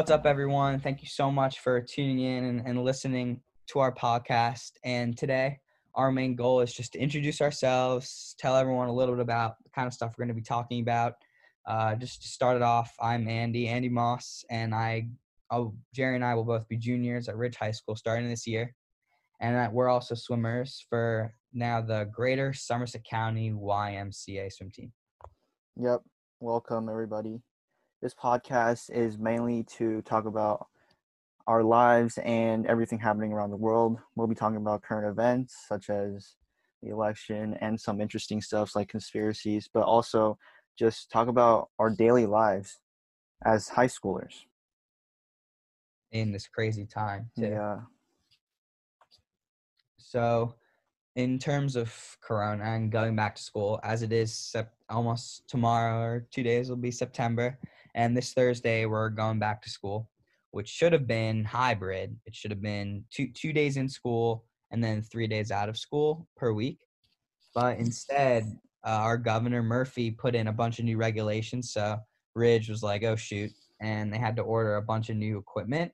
What's up, everyone? Thank you so much for tuning in and, and listening to our podcast. And today, our main goal is just to introduce ourselves, tell everyone a little bit about the kind of stuff we're going to be talking about. Uh, just to start it off, I'm Andy, Andy Moss, and I, oh, Jerry and I will both be juniors at Ridge High School starting this year. And we're also swimmers for now the Greater Somerset County YMCA swim team. Yep. Welcome, everybody. This podcast is mainly to talk about our lives and everything happening around the world. We'll be talking about current events such as the election and some interesting stuff like conspiracies, but also just talk about our daily lives as high schoolers. In this crazy time, too. Yeah. So, in terms of Corona and going back to school, as it is sep- almost tomorrow or two days will be September, and this Thursday we're going back to school, which should have been hybrid. It should have been two two days in school and then three days out of school per week. But instead, uh, our governor Murphy put in a bunch of new regulations. So Ridge was like, "Oh shoot!" and they had to order a bunch of new equipment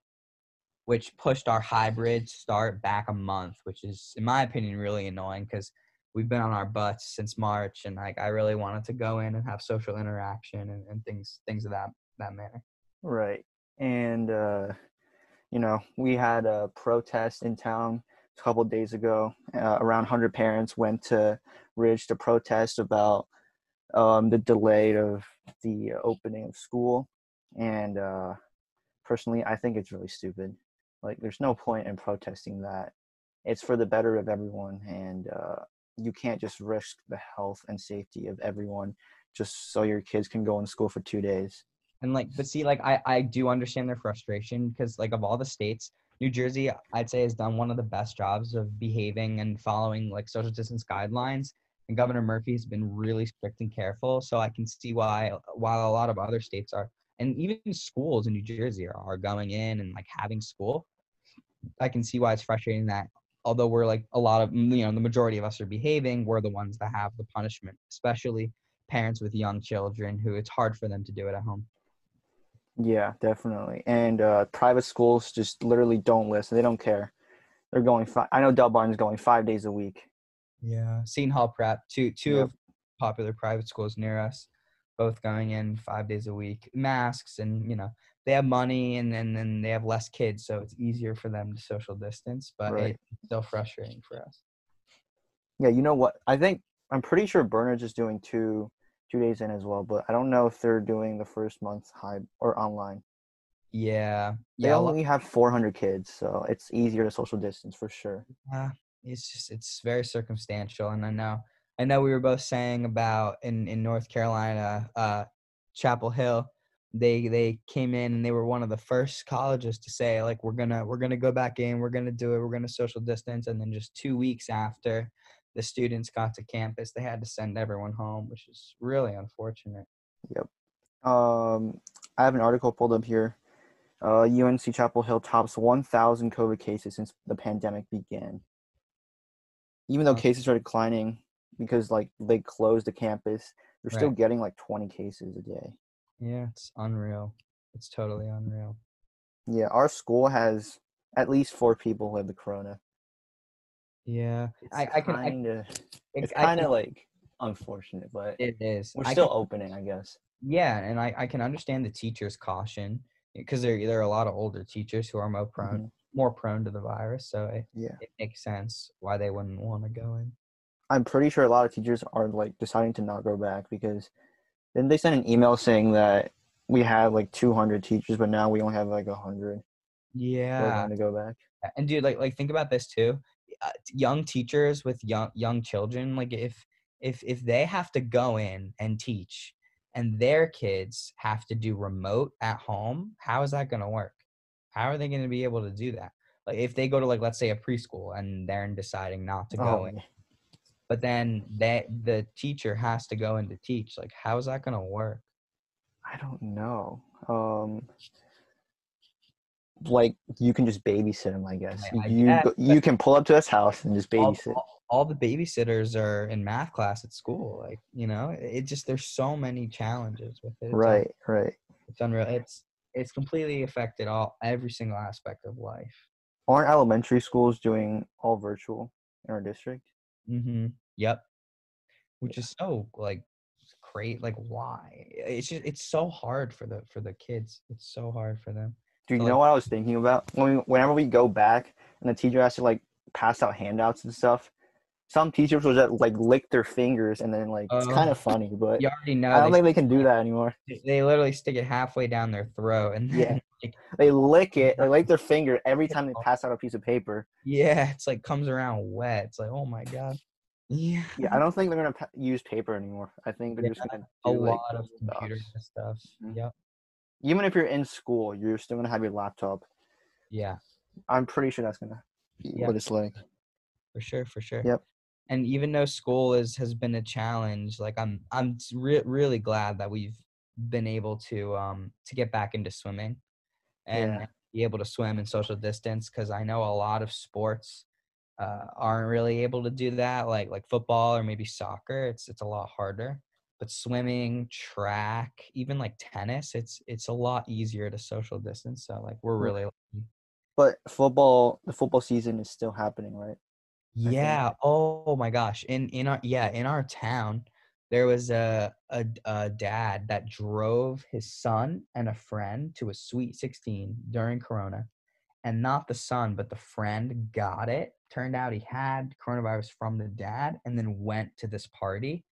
which pushed our hybrid start back a month, which is, in my opinion, really annoying because we've been on our butts since March, and like I really wanted to go in and have social interaction and, and things things of that that manner. Right. And uh, you know, we had a protest in town a couple days ago. Uh, around 100 parents went to Ridge to protest about um, the delay of the opening of school, and uh, personally, I think it's really stupid. Like, there's no point in protesting that. It's for the better of everyone, and uh, you can't just risk the health and safety of everyone just so your kids can go in school for two days. And like, but see, like I I do understand their frustration because like of all the states, New Jersey I'd say has done one of the best jobs of behaving and following like social distance guidelines. And Governor Murphy's been really strict and careful, so I can see why while a lot of other states are and even schools in New Jersey are, are going in and like having school. I can see why it's frustrating that although we're like a lot of you know the majority of us are behaving, we're the ones that have the punishment, especially parents with young children who it's hard for them to do it at home. Yeah, definitely. And uh, private schools just literally don't listen. They don't care. They're going. I know Del is going five days a week. Yeah, Seton Hall Prep, two two yep. of popular private schools near us, both going in five days a week. Masks and you know they have money and then then they have less kids, so it's easier for them to social distance. But right. it's still frustrating for us. Yeah, you know what? I think I'm pretty sure Bernard's is doing two two days in as well, but I don't know if they're doing the first month high or online. Yeah, they yeah, only have 400 kids, so it's easier to social distance for sure. Yeah, it's just it's very circumstantial, and I know I know we were both saying about in in North Carolina, uh, Chapel Hill they they came in and they were one of the first colleges to say like we're gonna we're gonna go back in we're gonna do it we're gonna social distance and then just two weeks after the students got to campus they had to send everyone home which is really unfortunate. Yep. Um i have an article pulled up here. Uh unc chapel hill tops 1000 covid cases since the pandemic began. Even though cases are declining because like they closed the campus they're right. still getting like 20 cases a day yeah, it's unreal. It's totally unreal. Yeah, our school has at least four people who have the corona. Yeah, it's I, I can. Kinda, it's kind of like unfortunate, but it is. We're still can, opening, I guess. Yeah, and I, I can understand the teachers' caution because there there are a lot of older teachers who are more prone mm-hmm. more prone to the virus. So it, yeah, it makes sense why they wouldn't want to go in. I'm pretty sure a lot of teachers are like deciding to not go back because didn't they send an email saying that we have like 200 teachers, but now we only have like 100? Yeah. going to go back. And dude, like, like think about this too. Uh, young teachers with young young children, like if if if they have to go in and teach, and their kids have to do remote at home, how is that going to work? How are they going to be able to do that? Like if they go to like let's say a preschool and they're deciding not to go oh, in, but then that the teacher has to go in to teach like how is that going to work i don't know um like you can just babysit him i guess I, I you guess, you can pull up to his house and just babysit all, all, all, the babysitters are in math class at school like you know it just there's so many challenges with it right right it's unreal it's it's completely affected all every single aspect of life. Aren't elementary schools doing all virtual in our district? Mm-hmm. Yep. Which is so like great. Like why? It's just it's so hard for the for the kids. It's so hard for them. Do you know what I was thinking about? When we, whenever we go back and the teacher has to like pass out handouts and stuff, some teachers will just like lick their fingers and then like it's Oh. kind of funny, but You already know I don't they, think they can do that anymore. they literally stick it halfway down their throat and then Yeah. like, They lick it, they lick their finger every time they pass out a piece of paper. yeah, it's like comes around wet. It's like oh my god. Yeah. Yeah, I don't think they're gonna pa- use paper anymore. I think they're just gonna a do, like, lot of computer docs. stuff. Mhm. Yep. Even if you're in school, you're still gonna have your laptop. Yeah. I'm pretty sure that's gonna be Yeah. what it's like. for sure for sure Yep. And even though school is has been a challenge like i'm i'm re- really glad that we've been able to um to get back into swimming and Yeah. be able to swim and social distance because i know a lot of sports uh, aren't really able to do that like like football or maybe soccer it's it's a lot harder but swimming track even like tennis it's it's a lot easier to social distance so like we're really lucky. But football, the football season is still happening, right? Yeah. Oh my gosh. In in our yeah in our town, there was a, a a dad that drove his son and a friend to a Sweet 16 during Corona, and not the son but the friend got it. Turned out he had coronavirus from the dad, and then went to this party,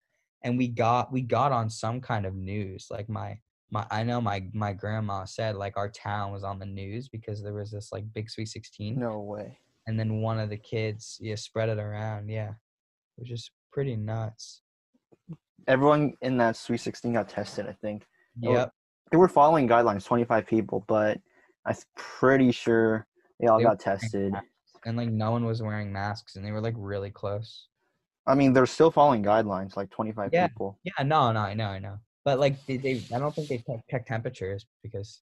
and we got we got on some kind of news. Like my my I know my my grandma said like our town was on the news because there was this like big Sweet 16 No way. And then one of the kids yeah spread it around yeah which is pretty nuts Everyone in that Sweet 16 got tested. I think yep they were following guidelines, 25 people, but I'm pretty sure they all They got tested. masks, and like no one was wearing masks and they were like really close I mean, they're still following guidelines, like 25 Yeah. people. yeah no no i know i know but like they, they i don't think they check, temperatures because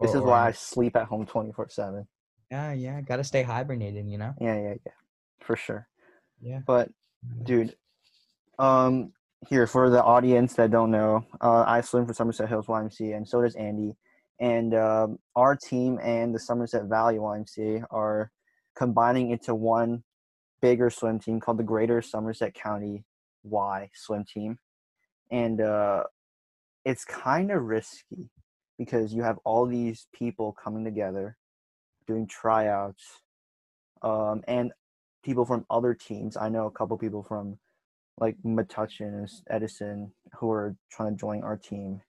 This or- is or why I sleep at home 24 7. Yeah yeah gotta stay hibernated you know Yeah, yeah, yeah, for sure. yeah But dude, um, here for the audience that don't know, uh, I swim for Somerset Hills YMCA, and so does Andy. And um, our team and the Somerset Valley YMCA are combining into one bigger swim team called the Greater Somerset County Y Swim Team, and uh, it's kind of risky because you have all these people coming together, doing tryouts, um, and people from other teams. I know a couple people from like Metuchen and Edison who are trying to join our team.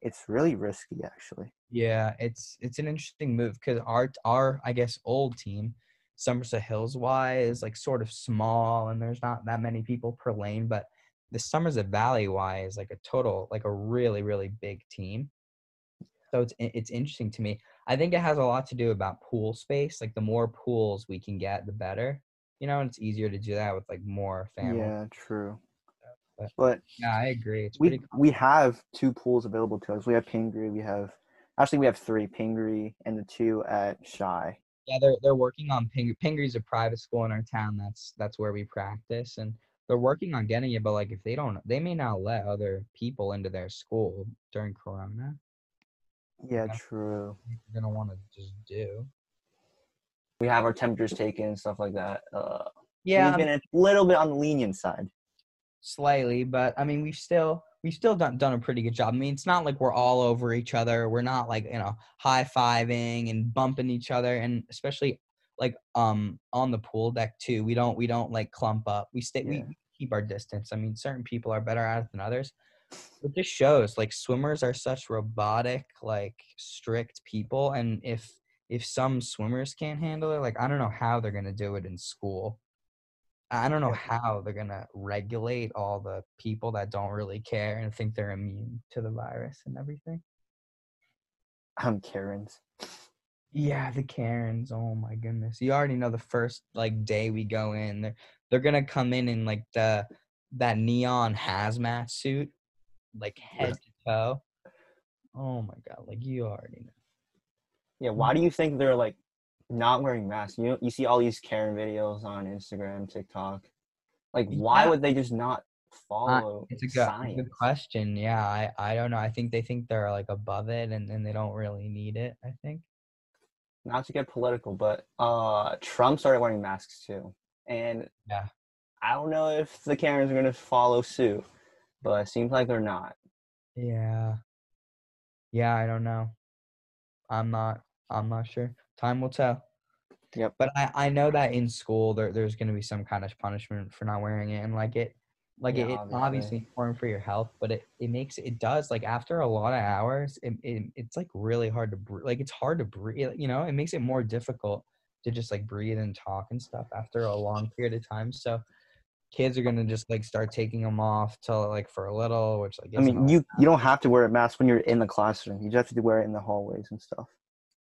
It's really risky, actually. Yeah, it's it's an interesting move because our our I guess old team, Somerset Hills Y, is like sort of small and there's not that many people per lane, but the Somerset Valley Y is like a total like a really really big team. So it's it's interesting to me. I think it has a lot to do about pool space. Like the more pools we can get, the better. You know, and it's easier to do that with like more family. Yeah, true. but- But Yeah, I agree. It's we pretty. we have two pools available to us. We have Pingry. We have actually we have three Pingry and the two at Shy. Yeah, they're they're working on Pingry. Pingry's a private school in our town. That's that's where we practice, and they're working on getting it. But like, if they don't, they may not let other people into their school during Corona. Yeah, Yeah. true. They're gonna want to just do. We have our temperatures taken and stuff like that. Uh, Yeah, we've been a little bit on the lenient side. slightly, but I mean, we've still we've still done done a pretty good job. I mean, it's not like we're all over each other. We're not like you know high fiving and bumping each other, and especially like um on the pool deck too. We don't we don't like clump up. We stay we keep our distance. I mean, certain people are better at it than others. It just shows like swimmers are such robotic, like strict people, and if if some swimmers can't handle it, like I don't know how they're gonna do it in school. I don't know how they're gonna regulate all the people that don't really care and think they're immune to the virus and everything. I'm Karen's. Yeah, the Karens. Oh my goodness. You already know the first like day we go in, they're they're gonna come in in like the that neon hazmat suit, like head to toe. Oh my god, like you already know. Yeah, why do you think they're like not wearing masks? You know, you see all these Karen videos on Instagram, TikTok. Like, why Yeah. would they just not follow It's a good, science? good question. Yeah, I, I don't know. I think they think they're like above it and, and they don't really need it, I think. Not to get political, but uh, Trump started wearing masks too, and Yeah. I don't know if the Karens are gonna follow suit, but it seems like they're not. Yeah. Yeah, I don't know. I'm not I'm not sure. Time will tell. Yep. But I, I know that in school there there's gonna be some kind of punishment for not wearing it and like it like Yeah, it, it's obviously. obviously important for your health, but it, it makes it does like after a lot of hours, it, it it's like really hard to breathe. Like it's hard to breathe. You know, it makes it more difficult to just like breathe and talk and stuff after a long period of time. So kids are gonna just like start taking them off till like for a little, which like I mean, you you don't have to wear a mask when you're in the classroom. You just have to wear it in the hallways and stuff.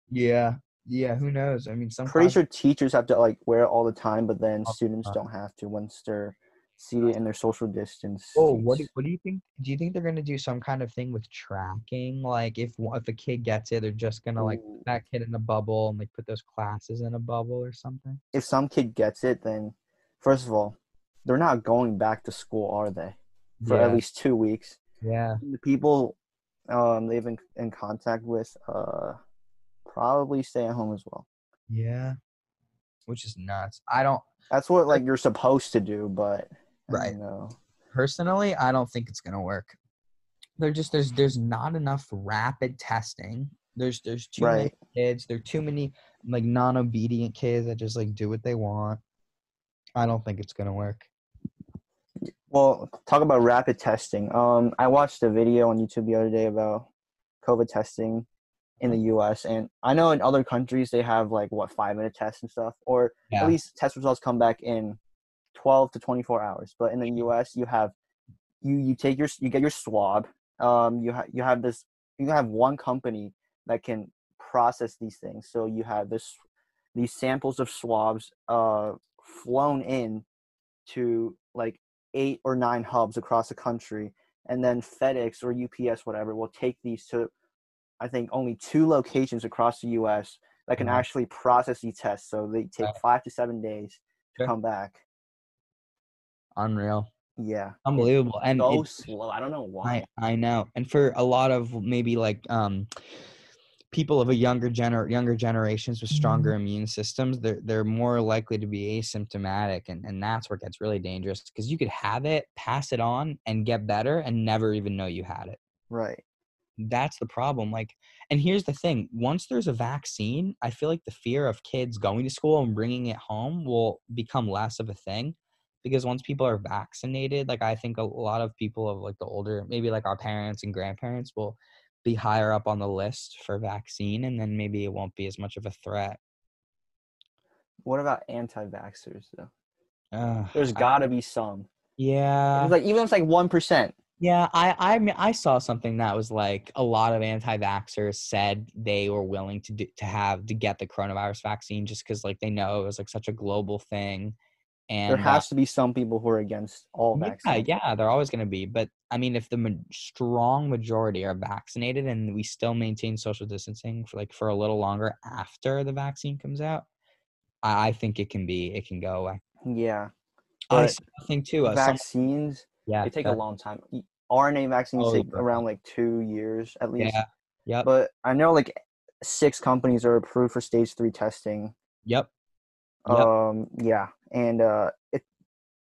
yeah yeah who knows? I mean, sometimes pretty sure teachers have to like wear it all the time, but then the students time. don't have to once they're seated in their social distance. Oh, what do, what do you think? Do you think they're gonna do some kind of thing with tracking? Like, if if a kid gets it, they're just gonna like Ooh. put that kid in a bubble and like put those classes in a bubble or something? if some kid gets it, then first of all, they're not going back to school, are they? For yeah, at least two weeks. yeah, The people um, they've been in contact with uh, probably stay at home as well. yeah. Which is nuts. I don't That's what like you're supposed to do, but Right. know. personally. I don't think it's gonna work. There just there's there's not enough rapid testing. There's there's too many kids. There are too many like non-obedient kids that just like do what they want. I don't think it's gonna work. Well, talk about rapid testing. Um, I watched a video on YouTube the other day about COVID testing in the U.S. and I know in other countries they have like what five minute tests and stuff, or Yeah. at least test results come back in twelve to twenty four hours. But in the U.S., you have you you take your you get your swab. Um, you have you have this you have one company that can process these things. So you have this these samples of swabs uh flown in to like eight or nine hubs across the country and then FedEx or UPS whatever will take these to I think only two locations across the US that can Wow. actually process these tests so they take Right. 5 to 7 days to come back. Unreal. Yeah. Unbelievable. And so slow. I don't know why. I I know. And for a lot of maybe like um people of a younger gener younger generations with stronger mm-hmm. immune systems, they're they're more likely to be asymptomatic and, and that's where it gets really dangerous because you could have it, pass it on, and get better and never even know you had it. Right. That's the problem. Like and here's the thing, once there's a vaccine, I feel like the fear of kids going to school and bringing it home will become less of a thing because once people are vaccinated like i think a lot of people of like the older maybe like our parents and grandparents will be higher up on the list for vaccine and then maybe it won't be as much of a threat What about anti-vaxxers though? Ugh, There's got to be some. yeah like even if it's like 1%. yeah i i mean i saw something that was like a lot of anti-vaxxers said they were willing to do, to have to get the coronavirus vaccine just because like they know it was like such a global thing and There uh, has to be some people who are against all Yeah, yeah, they're always going to be. But I mean, if the ma- strong majority are vaccinated and we still maintain social distancing for like for a little longer after the vaccine comes out, I, I think it can be it can go away. Yeah. I But saw a thing too. Uh, some, vaccines yeah, they take uh, a long time. RNA vaccines Oh, take around like two years at least. Yeah. Yep. But I know like six companies are approved for stage three testing. Yep. Yep. Um, yeah, and uh,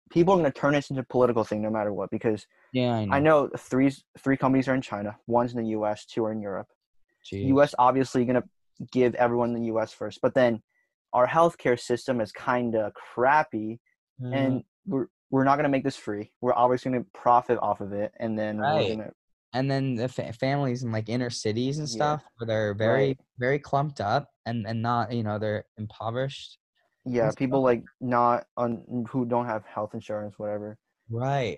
people are going to turn this into a political thing no matter what because Yeah, I know. I know three three companies are in China, one's in the U.S., two are in Europe. Jeez. U.S. obviously going to give everyone in the U.S. first, but then our healthcare system is kind of crappy, Mhm. and we're we're not going to make this free. We're always going to profit off of it, and then Right. to and then the fa- families in like inner cities and Yeah. stuff where they're very Right. very clumped up and and not you know they're impoverished. Yeah people like not on who don't have health insurance, whatever. Right.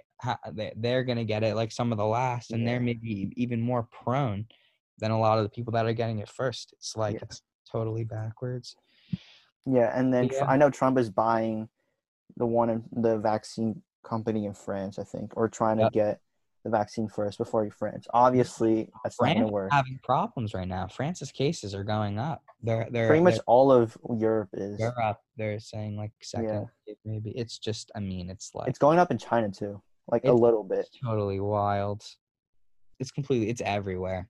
They- They're going to get it like some of the last, and they're maybe even more prone than a lot of the people that are getting it first. It's like Yeah. it's totally backwards. Yeah, and then Yeah. I know Trump is buying the one in the vaccine company in France, I think, or trying Yep. to get the vaccine first before France. Obviously, that's not France going to work. having problems right now. France's cases are going up. They're they're Pretty much they're, all of Europe is. they're up. They're saying like second Yeah. maybe. It's just I mean it's like It's going up in China too, like a little bit. Totally wild. It's completely. It's everywhere.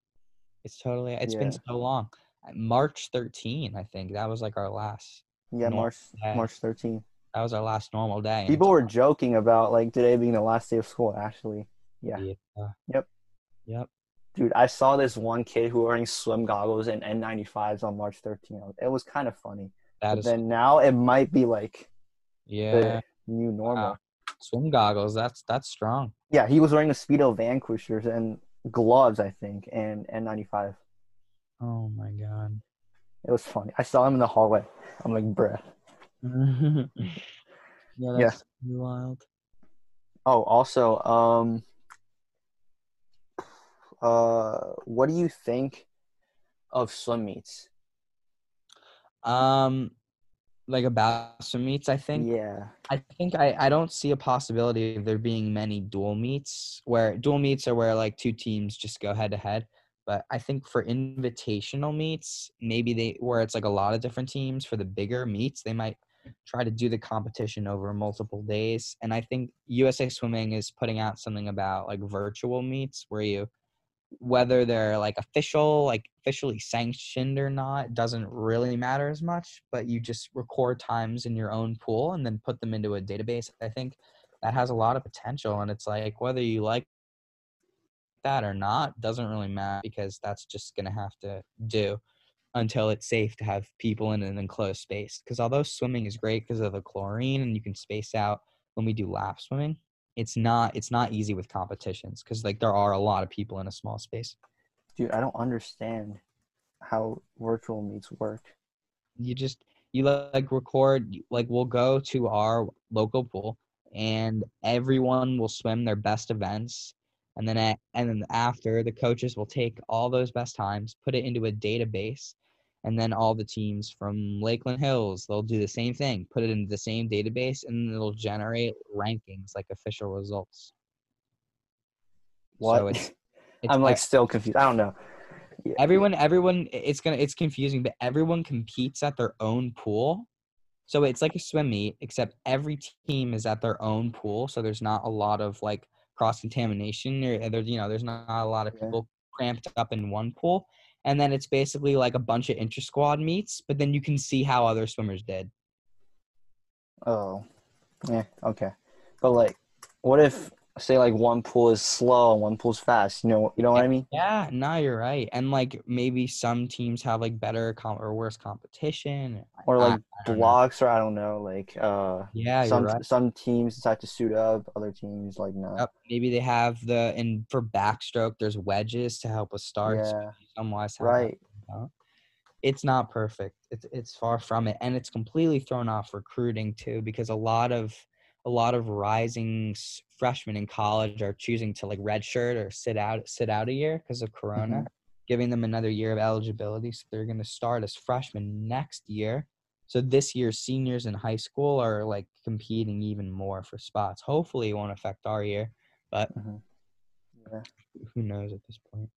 It's totally. It's been so long. March 13, I think that was like our last. Yeah, March day. March 13th. That was our last normal day. People were joking about like today being the last day of school. Actually, yeah, Yeah. Yep. Yep. dude, I saw this one kid who was wearing swim goggles and N95s on March 13th. It was kind of funny. That But is. then now it might be like Yeah. the new normal. Wow. Swim goggles. That's that's strong. Yeah, he was wearing the Speedo Vanquishers and gloves, I think, and N95. Oh my god. It was funny. I saw him in the hallway. I'm like, bruh. yeah. Yeah. That's pretty wild. Oh, also, um, uh, what do you think of swim meets? Um, like about swim meets, I think. Yeah, I think I, I don't see a possibility of there being many dual meets where dual meets are where like two teams just go head to head. But I think for invitational meets, maybe they where it's like a lot of different teams for the bigger meets, they might try to do the competition over multiple days. And I think USA Swimming is putting out something about like virtual meets where you whether they're like official, like officially sanctioned or not, doesn't really matter as much. But you just record times in your own pool and then put them into a database. I think that has a lot of potential. And it's like whether you like that or not doesn't really matter because that's just gonna have to do until it's safe to have people in an enclosed space. Because although swimming is great because of the chlorine and you can space out when we do lap swimming, it's not it's not easy with competitions because like there are a lot of people in a small space. dude, I don't understand how virtual meets work. You just you like record like we'll go to our local pool and everyone will swim their best events and then a- and then after the coaches will take all those best times put it into a database and then all the teams from lakeland hills they'll do the same thing put it into the same database and it'll generate rankings like official results What? so it's, it's I'm like still confused. I don't know. Yeah, everyone everyone it's gonna it's confusing but everyone competes at their own pool so it's like a swim meet except every team is at their own pool so there's not a lot of like cross contamination or uh, there's you know there's not a lot of Yeah. people cramped up in one pool and then it's basically like a bunch of inter squad meets but then you can see how other swimmers did Oh, yeah, okay. But like, what if say like one pool is slow and one pool's fast? You know, you know what I mean? yeah no you're right and like maybe some teams have like better com- or worse competition Or like I know. blocks, or I don't know. Like, uh, yeah some right some teams decide to suit up, other teams like no. Yep. Maybe they have the and for backstroke, there's wedges to help with starts. Yeah, Some wise that, right. you know? It's not perfect. It's it's far from it, and it's completely thrown off recruiting too, because a lot of a lot of rising freshmen in college are choosing to like redshirt or sit out sit out a year because of Corona, giving them another year of eligibility. So they're going to start as freshmen next year. So this year, seniors in high school are like competing even more for spots. Hopefully, it won't affect our year, but Mhm. Yeah. who knows at this point?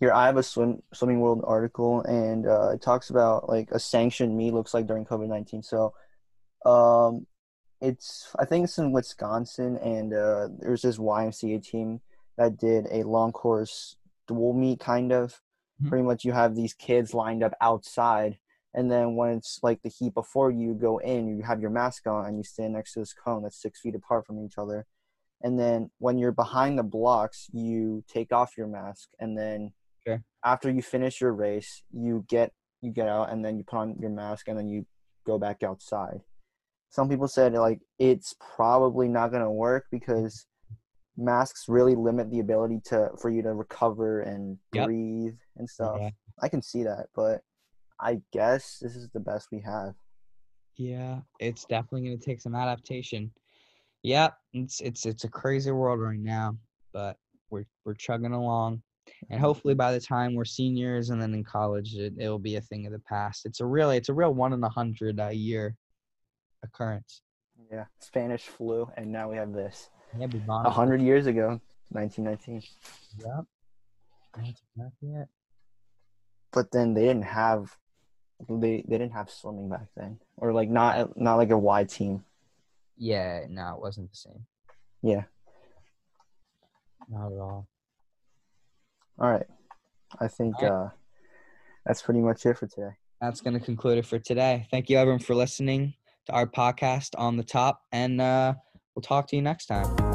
Here, I have a swim swimming world article, and uh, it talks about like a sanctioned meet looks like during COVID nineteen. So, um, it's I think it's in Wisconsin, and uh, there's this YMCA team that did a long course dual meet, kind of. Mhm. Pretty much, you have these kids lined up outside, and then when it's like the heat before you go in, you have your mask on, and you stand next to this cone that's six feet apart from each other. And then when you're behind the blocks, you take off your mask, and then Sure. after you finish your race, you get you get out, and then you put on your mask, and then you go back outside. Some people said like it's probably not gonna work because masks really limit the ability to for you to recover and Yep. breathe and stuff. Yeah. I can see that, but I guess this is the best we have. Yeah, it's definitely going to take some adaptation. Yeah, it's it's it's a crazy world right now, but we're we're chugging along, and hopefully by the time we're seniors and then in college, it it'll be a thing of the past. It's a really it's a real one in a hundred a year occurrence. Yeah, Spanish flu, and now we have this. Yeah, a hundred years ago, 1919. Yep. But then they didn't have, they they didn't have swimming back then, or like not not like a wide team. Yeah, no, it wasn't the same. Yeah. Not at all. All right, I think right. Uh, that's pretty much it for today. That's gonna conclude it for today. Thank you, everyone, for listening our podcast on the top, and uh, we'll talk to you next time.